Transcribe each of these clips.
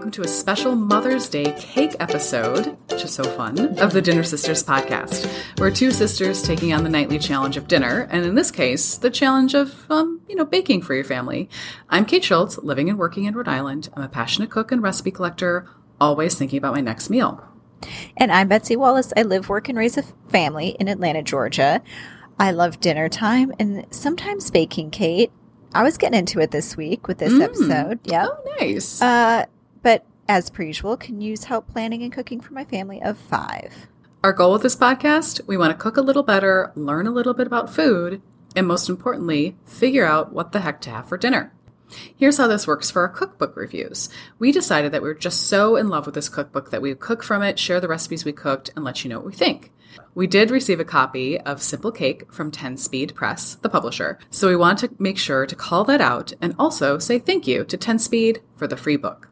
welcome to a special Mother's Day cake episode, which is so fun, of the Dinner Sisters podcast. We're two sisters taking on the nightly challenge of dinner, and in this case, the challenge of, um, you know, baking for your family. I'm Kate Schultz, living and working in Rhode Island. I'm a passionate cook and recipe collector, always thinking about my next meal. And I'm Betsy Wallace. I live, work, and raise a family in Atlanta, Georgia. I love dinner time and sometimes baking, Kate. I was getting into it this week with this Mm. episode. Yeah. Oh, nice. Uh, but as per usual, can use help planning and cooking for my family of five. Our goal with this podcast, we want to cook a little better, learn a little bit about food, and most importantly, figure out what the heck to have for dinner. Here's how this works for our cookbook reviews. We decided that we were just so in love with this cookbook that we would cook from it, share the recipes we cooked, and let you know what we think. We did receive a copy of Simple Cake from 10 Speed Press, the publisher, so we want to make sure to call that out and also say thank you to 10 Speed for the free book.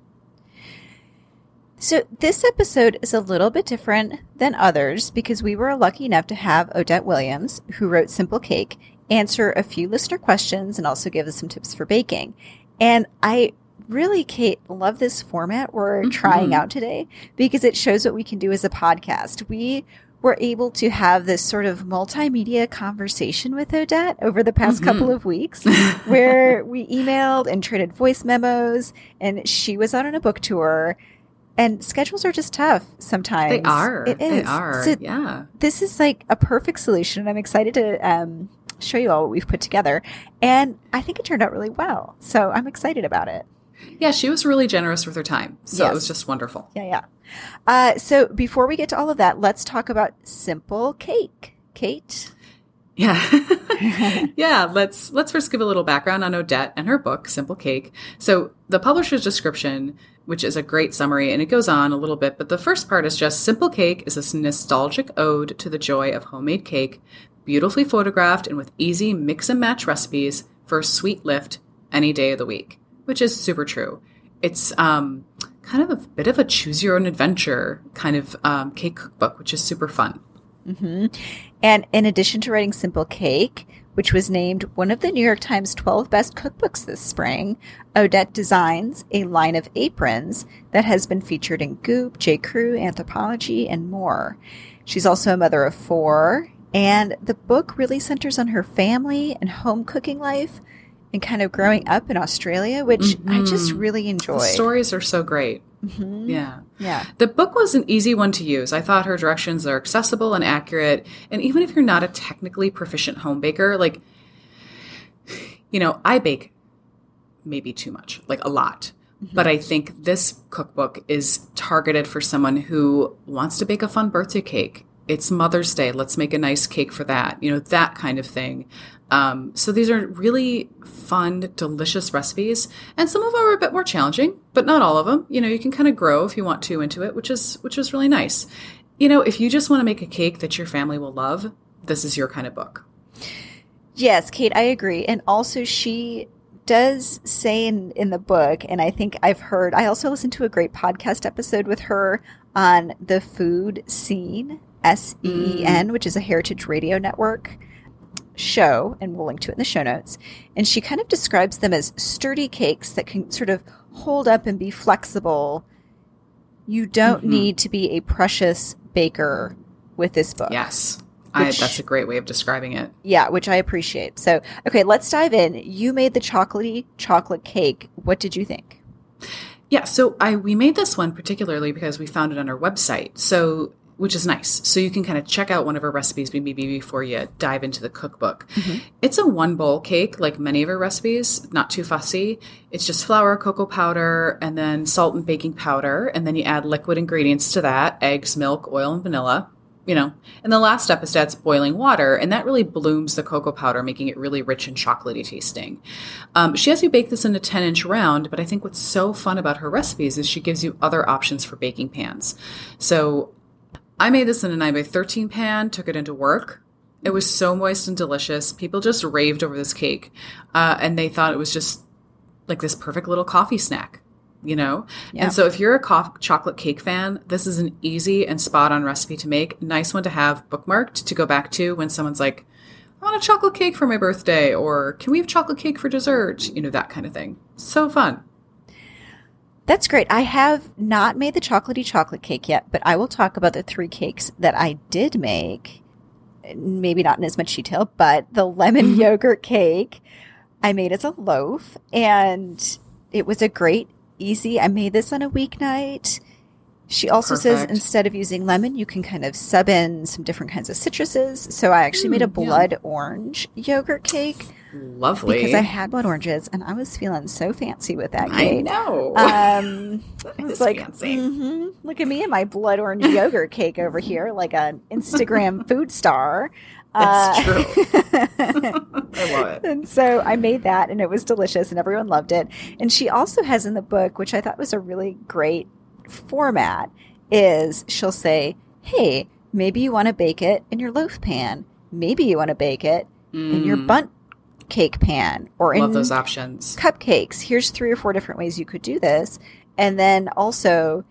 So this episode is a little bit different than others because we were lucky enough to have Odette Williams, who wrote Simple Cake, answer a few listener questions and also give us some tips for baking. And I really, Kate, love this format we're Mhm. trying out today because it shows what we can do as a podcast. We were able to have this sort of multimedia conversation with Odette over the past Mhm. couple of weeks where we emailed and traded voice memos and she was out on a book tour and schedules are just tough sometimes. They are. It is. They are. So yeah. this is like a perfect solution. And I'm excited to um, show you all what we've put together. And I think it turned out really well. So I'm excited about it. Yeah, she was really generous with her time. So Yes. it was just wonderful. Yeah, yeah. Uh, so before we get to all of that, let's talk about simple cake. Kate? Yeah. yeah, let's let's first give a little background on Odette and her book, Simple Cake. So the publisher's description, which is a great summary, and it goes on a little bit, but the first part is just Simple Cake is this nostalgic ode to the joy of homemade cake, beautifully photographed and with easy mix and match recipes for a sweet lift any day of the week, which is super true. It's um, kind of a bit of a choose your own adventure kind of um, cake cookbook, which is super fun. hmm And in addition to writing Simple Cake, which was named one of the New York Times 12 best cookbooks this spring, Odette designs a line of aprons that has been featured in Goop, J. Crew, Anthropologie, and more. She's also a mother of four, and the book really centers on her family and home cooking life and kind of growing up in Australia, which I just Mhm. really enjoy. The stories are so great. Mhm. Yeah. Yeah. The book was an easy one to use. I thought her directions are accessible and accurate. And even if you're not a technically proficient home baker, like, you know, I bake maybe too much, like a lot. But I think this cookbook is targeted for someone who wants to bake a fun birthday cake. It's Mother's Day. Let's make a nice cake for that. You know, that kind of thing. Um, so these are really fun, delicious recipes, and some of them are a bit more challenging, but not all of them. You know, you can kind of grow if you want to into it, which is which is really nice. You know, if you just want to make a cake that your family will love, this is your kind of book. Yes, Kate, I agree. And also, she does say in, in the book, and I think I've heard, I also listened to a great podcast episode with her on the Food Seen, S E E N, which is a Heritage Radio Network show, and we'll link to it in the show notes. And she kind of describes them as sturdy cakes that can sort of hold up and be flexible. You don't Mhm. need to be a precious baker with this book. Yes, I, that's a great way of describing it. Yeah, which I appreciate. So, okay, let's dive in. You made the chocolatey chocolate cake. What did you think? Yeah, so I we made this one particularly because we found it on our website. So which is nice. So you can kind of check out one of her recipes maybe before you dive into the cookbook. It's a one bowl cake like many of her recipes, not too fussy. It's just flour, cocoa powder, and then salt and baking powder, and then you add liquid ingredients to that, eggs, milk, oil, and vanilla. You know, and the last step is to add boiling water, and that really blooms the cocoa powder, making it really rich and chocolatey tasting. Um, she has you bake this in a 10 inch round, but I think what's so fun about her recipes is she gives you other options for baking pans. So I made this in a 9 by 13 pan, took it into work. It was so moist and delicious. People just raved over this cake, uh, and they thought it was just like this perfect little coffee snack, you know? Yeah. And so if you're a co- chocolate cake fan, this is an easy and spot on recipe to make. Nice one to have bookmarked to go back to when someone's like, I want a chocolate cake for my birthday, or can we have chocolate cake for dessert? You know, that kind of thing. So fun. That's great. I have not made the chocolatey chocolate cake yet, but I will talk about the three cakes that I did make. Maybe not in as much detail, but the lemon yogurt cake I made as a loaf and it was a great, easy. I made this on a weeknight. She also says instead of using lemon, you can kind of sub in some different kinds of citruses. So I actually made a Mm, blood orange yogurt cake Lovely. because I had blood oranges and I was feeling so fancy with that I cake. know. Um, I was is like, fancy. mhm, look at me and my blood orange yogurt cake over here, like an Instagram food star. That's Uh, I love it. and so I made that and it was delicious and everyone loved it. And she also has in the book, which I thought was a really great format, is she'll say, Hey, maybe you want to bake it in your loaf pan. Maybe you want to bake it in your Mm, Bundt cake pan or Love in those options. cupcakes. Here's three or four different ways you could do this. And then also,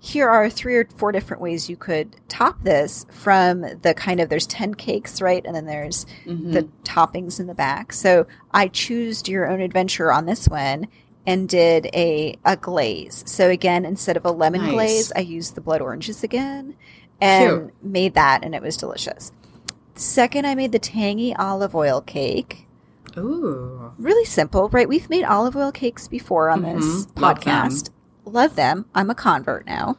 here are three or four different ways you could top this from the kind of there's 10 cakes, right? And then there's Mhm. the toppings in the back. So I choose your own adventure on this one and did a, a glaze. So again, instead of a lemon Nice. glaze, I used the blood oranges again and made that and it was delicious. Second, I made the tangy olive oil cake Ooh. really simple, right? We've made olive oil cakes before on this Mhm. Love podcast. Love them. I'm a convert now.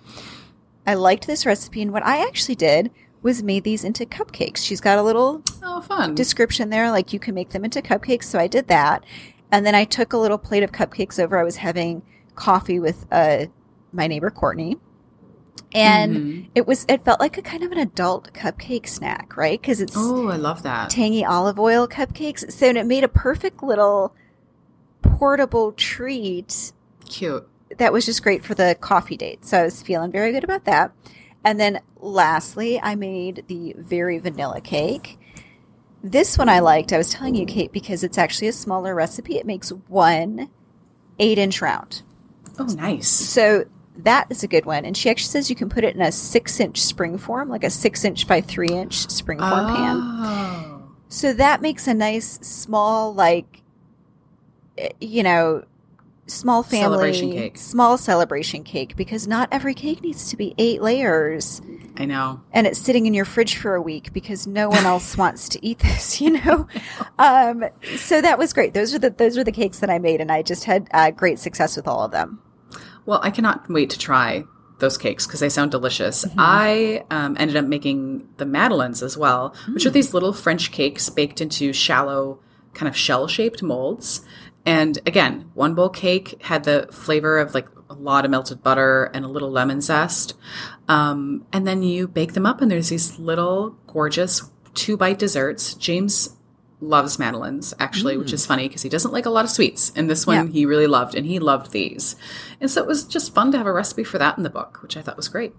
I liked this recipe, and what I actually did was made these into cupcakes. She's got a little Oh, fun. description there, like you can make them into cupcakes. So I did that, and then I took a little plate of cupcakes over. I was having coffee with uh, my neighbor Courtney, and Mhm. it was it felt like a kind of an adult cupcake snack, right? Because it's Oh, I love that. tangy olive oil cupcakes. So it made a perfect little portable treat Cute. that was just great for the coffee date. So I was feeling very good about that. And then lastly, I made the very vanilla cake. This one I liked. I was telling you, Kate, because it's actually a smaller recipe. It makes one eight inch round. Oh, nice. So that is a good one. And she actually says you can put it in a six inch spring form, like a six inch by three inch spring form pan. Oh. So that makes a nice small, like, eh, you know, small family Celebration cake. small celebration cake because not every cake needs to be eight layers I know. and it's sitting in your fridge for a week because no one else wants to eat this, you know. Um, so that was great. Those are the those were the cakes that I made, and I just had uh, great success with all of them. Well, I cannot wait to try those cakes because they sound delicious. Mm-hmm. I um, ended up making the madeleines as well, which Mm. are these little French cakes baked into shallow, kind of shell shaped molds. And again, one bowl cake had the flavor of like a lot of melted butter and a little lemon zest. Um, and then you bake them up, and there's these little gorgeous two bite desserts. James loves madeleines actually, which is funny because he doesn't like a lot of sweets. And this one Yeah. he really loved, and he loved these. And so it was just fun to have a recipe for that in the book, which I thought was great.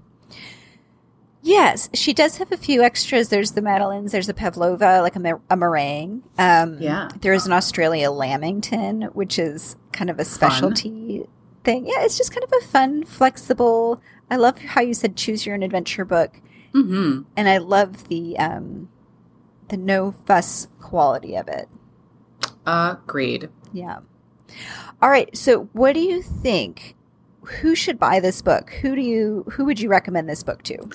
Yes, she does have a few extras. There's the madeleines. There's a pavlova, like a, mer- a meringue. Um, Yeah. There is an Australia lamington, which is kind of a specialty thing. Yeah, it's just kind of a fun, flexible. I love how you said choose your own adventure book, hmm and I love the um, the no fuss quality of it. Agreed. Yeah. All right. So, what do you think? Who should buy this book? Who do you? Who would you recommend this book to?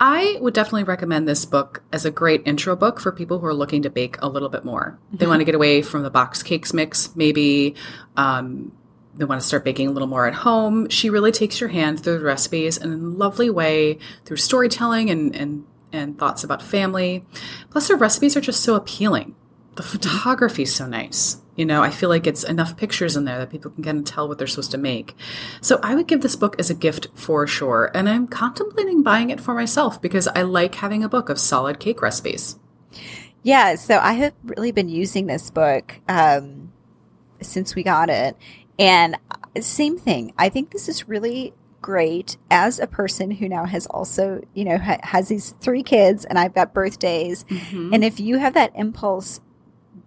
I would definitely recommend this book as a great intro book for people who are looking to bake a little bit more. They want to get away from the box cakes mix, maybe. Um, they want to start baking a little more at home. She really takes your hand through the recipes in a lovely way through storytelling and, and, and thoughts about family. Plus, her recipes are just so appealing. The photography is so nice. You know, I feel like it's enough pictures in there that people can kind of tell what they're supposed to make. So I would give this book as a gift for sure. And I'm contemplating buying it for myself because I like having a book of solid cake recipes. Yeah, so I have really been using this book um, since we got it. And uh, same thing. I think this is really great as a person who now has also, you know, ha- has these three kids and I've got birthdays. And if you have that impulse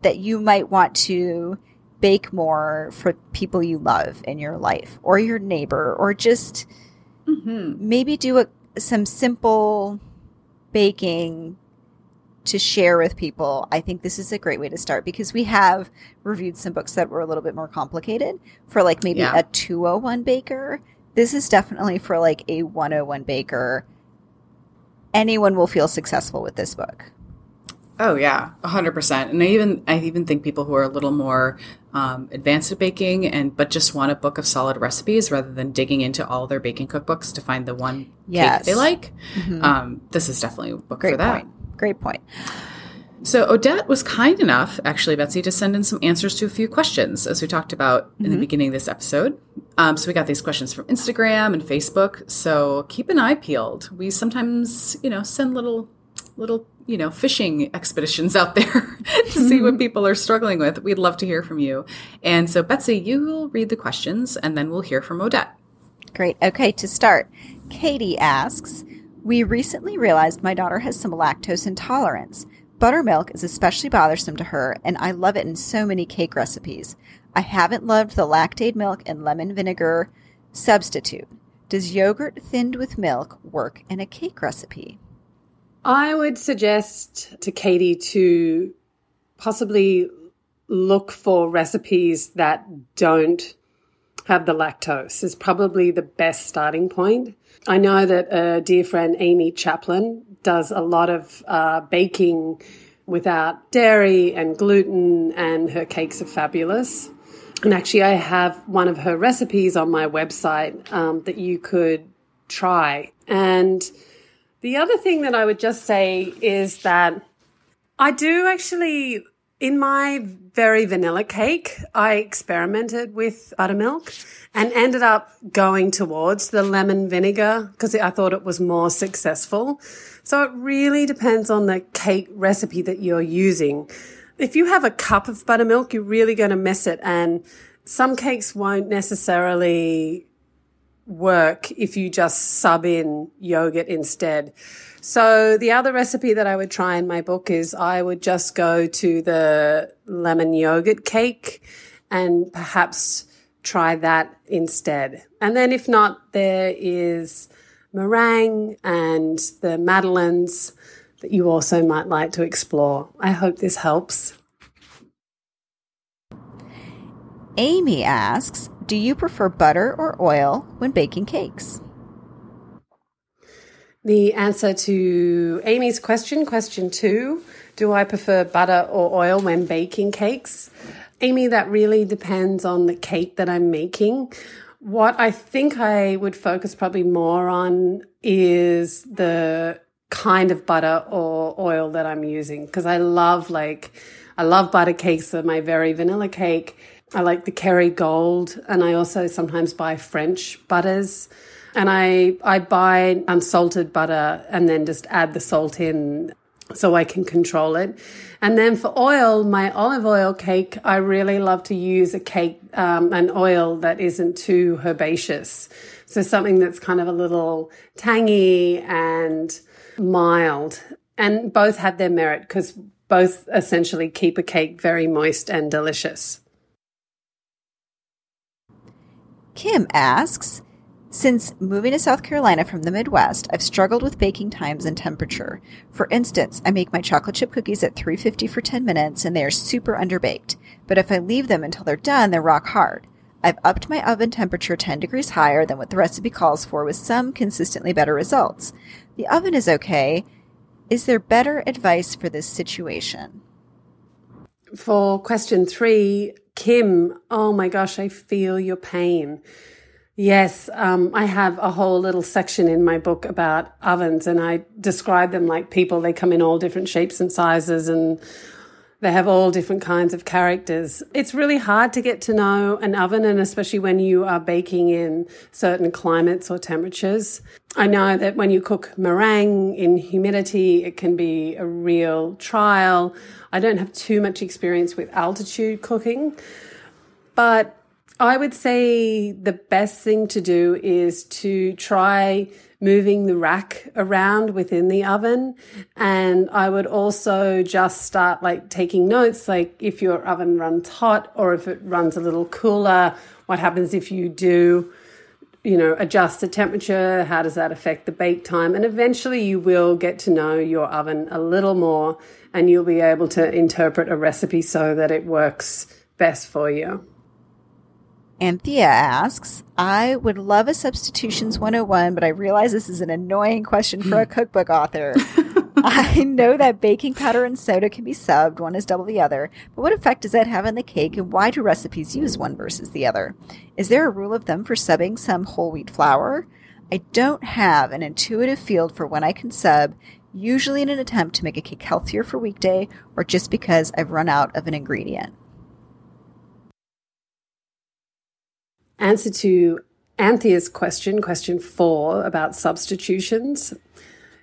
that you might want to bake more for people you love in your life or your neighbor or just hmm maybe do a, some simple baking to share with people, I think this is a great way to start because we have reviewed some books that were a little bit more complicated for like maybe yeah. a 201 baker. This is definitely for like a 101 baker. Anyone will feel successful with this book. Oh yeah, hundred percent. And I even I even think people who are a little more um, advanced at baking and but just want a book of solid recipes rather than digging into all their baking cookbooks to find the one yes. cake they like. Mm-hmm. Um, this is definitely a book Great for that. Point. Great point. So Odette was kind enough, actually, Betsy, to send in some answers to a few questions, as we talked about in mm-hmm. the beginning of this episode. Um, so we got these questions from Instagram and Facebook. So keep an eye peeled. We sometimes, you know, send little little you know, fishing expeditions out there to see what people are struggling with. We'd love to hear from you. And so, Betsy, you will read the questions and then we'll hear from Odette. Great. Okay, to start, Katie asks We recently realized my daughter has some lactose intolerance. Buttermilk is especially bothersome to her, and I love it in so many cake recipes. I haven't loved the Lactaid milk and lemon vinegar substitute. Does yogurt thinned with milk work in a cake recipe? I would suggest to Katie to possibly look for recipes that don't have the lactose is probably the best starting point. I know that a dear friend Amy Chaplin does a lot of uh, baking without dairy and gluten, and her cakes are fabulous. And actually, I have one of her recipes on my website um, that you could try. And the other thing that I would just say is that I do actually, in my very vanilla cake, I experimented with buttermilk and ended up going towards the lemon vinegar because I thought it was more successful. So it really depends on the cake recipe that you're using. If you have a cup of buttermilk, you're really going to miss it. And some cakes won't necessarily work if you just sub in yogurt instead. So the other recipe that I would try in my book is I would just go to the lemon yogurt cake and perhaps try that instead. And then if not, there is meringue and the madeleines that you also might like to explore. I hope this helps. Amy asks, do you prefer butter or oil when baking cakes? The answer to Amy's question, question two, do I prefer butter or oil when baking cakes? Amy, that really depends on the cake that I'm making. What I think I would focus probably more on is the kind of butter or oil that I'm using because I love like I love butter cakes. So my very vanilla cake I like the Kerrygold, and I also sometimes buy French butters. And I I buy unsalted butter and then just add the salt in so I can control it. And then for oil, my olive oil cake, I really love to use a cake, um, an oil that isn't too herbaceous. So something that's kind of a little tangy and mild. And both have their merit because both essentially keep a cake very moist and delicious. Kim asks, since moving to South Carolina from the Midwest, I've struggled with baking times and temperature. For instance, I make my chocolate chip cookies at 350 for 10 minutes and they are super underbaked. But if I leave them until they're done, they're rock hard. I've upped my oven temperature 10 degrees higher than what the recipe calls for with some consistently better results. The oven is okay. Is there better advice for this situation? For question three, Kim, oh my gosh, I feel your pain. Yes, um, I have a whole little section in my book about ovens, and I describe them like people. They come in all different shapes and sizes, and they have all different kinds of characters. It's really hard to get to know an oven, and especially when you are baking in certain climates or temperatures. I know that when you cook meringue in humidity, it can be a real trial. I don't have too much experience with altitude cooking, but I would say the best thing to do is to try moving the rack around within the oven. And I would also just start like taking notes, like if your oven runs hot or if it runs a little cooler, what happens if you do you know, adjust the temperature? How does that affect the bake time? And eventually you will get to know your oven a little more and you'll be able to interpret a recipe so that it works best for you. Anthea asks, I would love a substitutions 101, but I realize this is an annoying question for a hmm. cookbook author. I know that baking powder and soda can be subbed, one is double the other, but what effect does that have on the cake and why do recipes use one versus the other? Is there a rule of thumb for subbing some whole wheat flour? I don't have an intuitive field for when I can sub, usually in an attempt to make a cake healthier for weekday or just because I've run out of an ingredient. Answer to Anthea's question, question four about substitutions.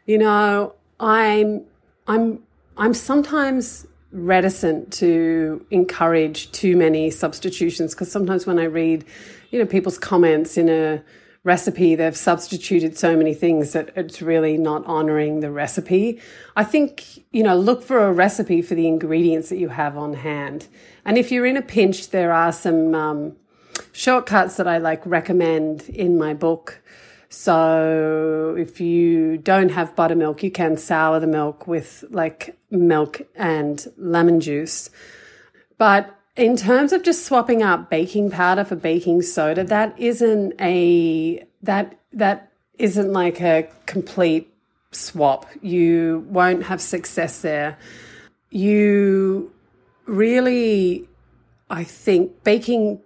You know, I'm I'm I'm sometimes reticent to encourage too many substitutions because sometimes when I read, you know, people's comments in a recipe, they've substituted so many things that it's really not honoring the recipe. I think, you know, look for a recipe for the ingredients that you have on hand. And if you're in a pinch, there are some um, shortcuts that I like recommend in my book so if you don't have buttermilk, you can sour the milk with like milk and lemon juice. But in terms of just swapping out baking powder for baking soda, that isn't a that that isn't like a complete swap. You won't have success there. You really I think baking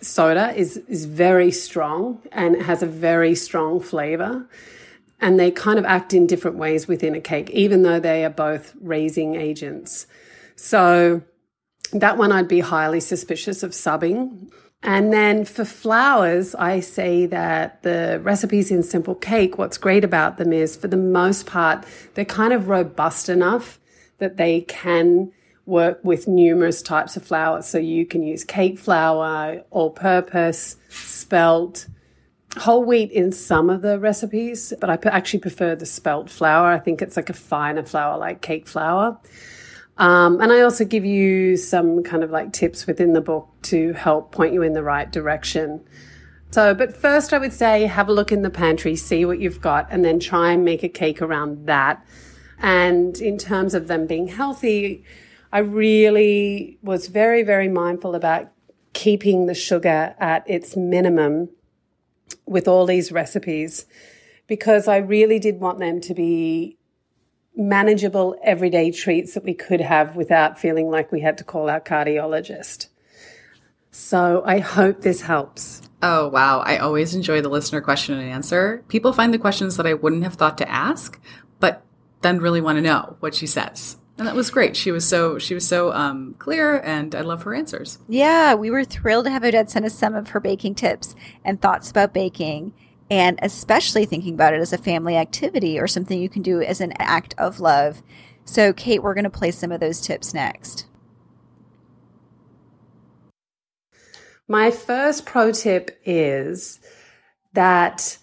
soda is is very strong and it has a very strong flavor. And they kind of act in different ways within a cake even though they are both raising agents. So that one I'd be highly suspicious of subbing. And then for flours I say that the recipes in simple cake what's great about them is for the most part they're kind of robust enough that they can work with numerous types of flour. So you can use cake flour, all purpose, spelt, whole wheat in some of the recipes, but I actually prefer the spelt flour. I think it's like a finer flour, like cake flour. Um, and I also give you some kind of like tips within the book to help point you in the right direction. So, but first I would say have a look in the pantry, see what you've got, and then try and make a cake around that. And in terms of them being healthy, I really was very, very mindful about keeping the sugar at its minimum with all these recipes because I really did want them to be manageable everyday treats that we could have without feeling like we had to call our cardiologist. So I hope this helps. Oh, wow. I always enjoy the listener question and answer. People find the questions that I wouldn't have thought to ask, but then really want to know what she says and that was great. She was so she was so um, clear, and I love her answers. Yeah, we were thrilled to have Odette send us some of her baking tips and thoughts about baking, and especially thinking about it as a family activity or something you can do as an act of love. So, Kate, we're going to play some of those tips next. My first pro tip is that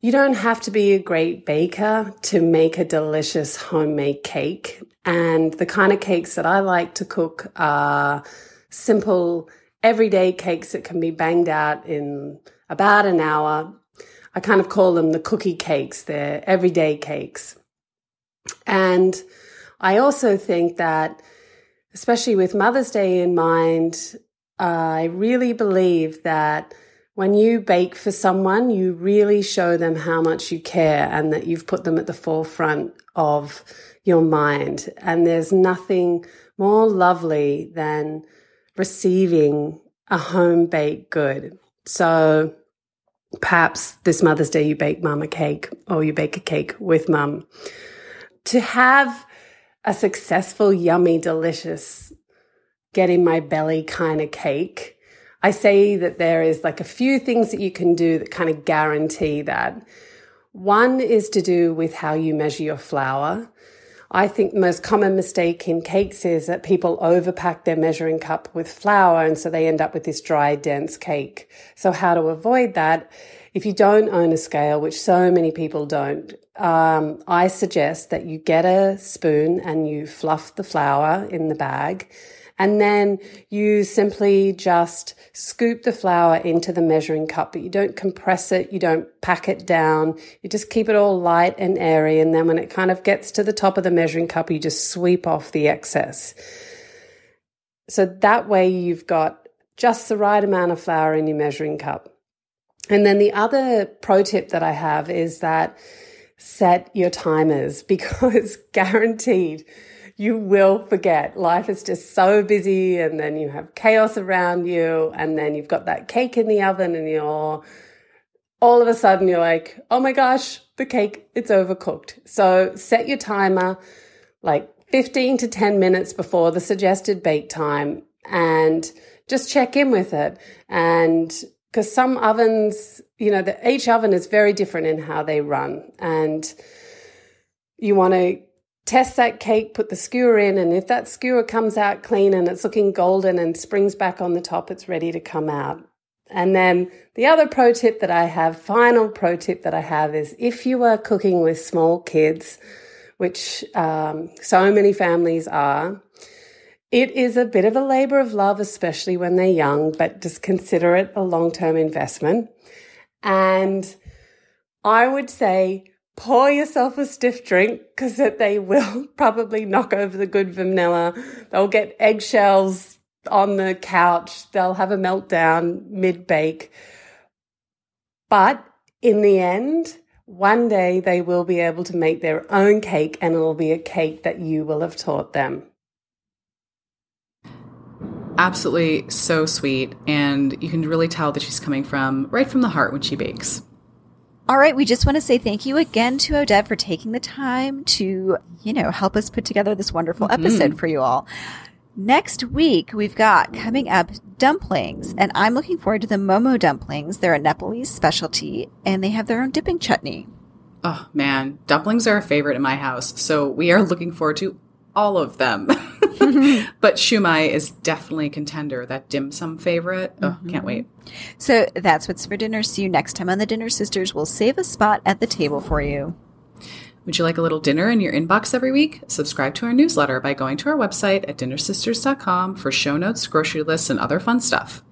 you don't have to be a great baker to make a delicious homemade cake. And the kind of cakes that I like to cook are simple, everyday cakes that can be banged out in about an hour. I kind of call them the cookie cakes. They're everyday cakes. And I also think that, especially with Mother's Day in mind, I really believe that when you bake for someone, you really show them how much you care and that you've put them at the forefront of your mind. And there's nothing more lovely than receiving a home baked good. So perhaps this Mother's Day you bake mum a cake or you bake a cake with mum. To have a successful, yummy, delicious, get in my belly kind of cake I say that there is like a few things that you can do that kind of guarantee that. One is to do with how you measure your flour. I think the most common mistake in cakes is that people overpack their measuring cup with flour and so they end up with this dry, dense cake. So how to avoid that? If you don't own a scale, which so many people don't, um, I suggest that you get a spoon and you fluff the flour in the bag And then you simply just scoop the flour into the measuring cup, but you don't compress it. You don't pack it down. You just keep it all light and airy. And then when it kind of gets to the top of the measuring cup, you just sweep off the excess. So that way you've got just the right amount of flour in your measuring cup. And then the other pro tip that I have is that set your timers because guaranteed you will forget. Life is just so busy and then you have chaos around you and then you've got that cake in the oven and you're all of a sudden you're like, oh my gosh, the cake, it's overcooked. So set your timer like 15 to 10 minutes before the suggested bake time and just check in with it. And because some ovens, you know, the, each oven is very different in how they run. And you want to test that cake, put the skewer in, and if that skewer comes out clean and it's looking golden and springs back on the top, it's ready to come out. And then the other pro tip that I have, final pro tip that I have is if you are cooking with small kids, which um, so many families are, it is a bit of a labor of love, especially when they're young, but just consider it a long term investment. And I would say pour yourself a stiff drink because they will probably knock over the good vanilla. They'll get eggshells on the couch. They'll have a meltdown mid bake. But in the end, one day they will be able to make their own cake and it will be a cake that you will have taught them. Absolutely so sweet. And you can really tell that she's coming from right from the heart when she bakes. All right, we just want to say thank you again to Odette for taking the time to, you know, help us put together this wonderful mm-hmm. episode for you all. Next week, we've got coming up dumplings, and I'm looking forward to the Momo dumplings. They're a Nepalese specialty, and they have their own dipping chutney. Oh, man. Dumplings are a favorite in my house, so we are looking forward to all of them. but shumai is definitely a contender, that dim sum favorite. Oh, mm-hmm. can't wait. So that's what's for dinner. See you next time on the Dinner Sisters. We'll save a spot at the table for you. Would you like a little dinner in your inbox every week? Subscribe to our newsletter by going to our website at dinnersisters.com for show notes, grocery lists, and other fun stuff.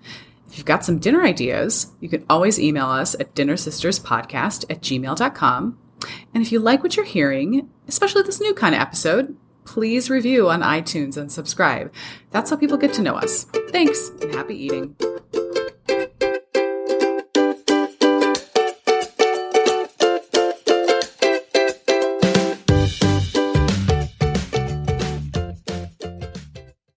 If you've got some dinner ideas, you can always email us at dinnersisterspodcast at gmail.com. And if you like what you're hearing, especially this new kind of episode, please review on iTunes and subscribe. That's how people get to know us. Thanks and happy eating.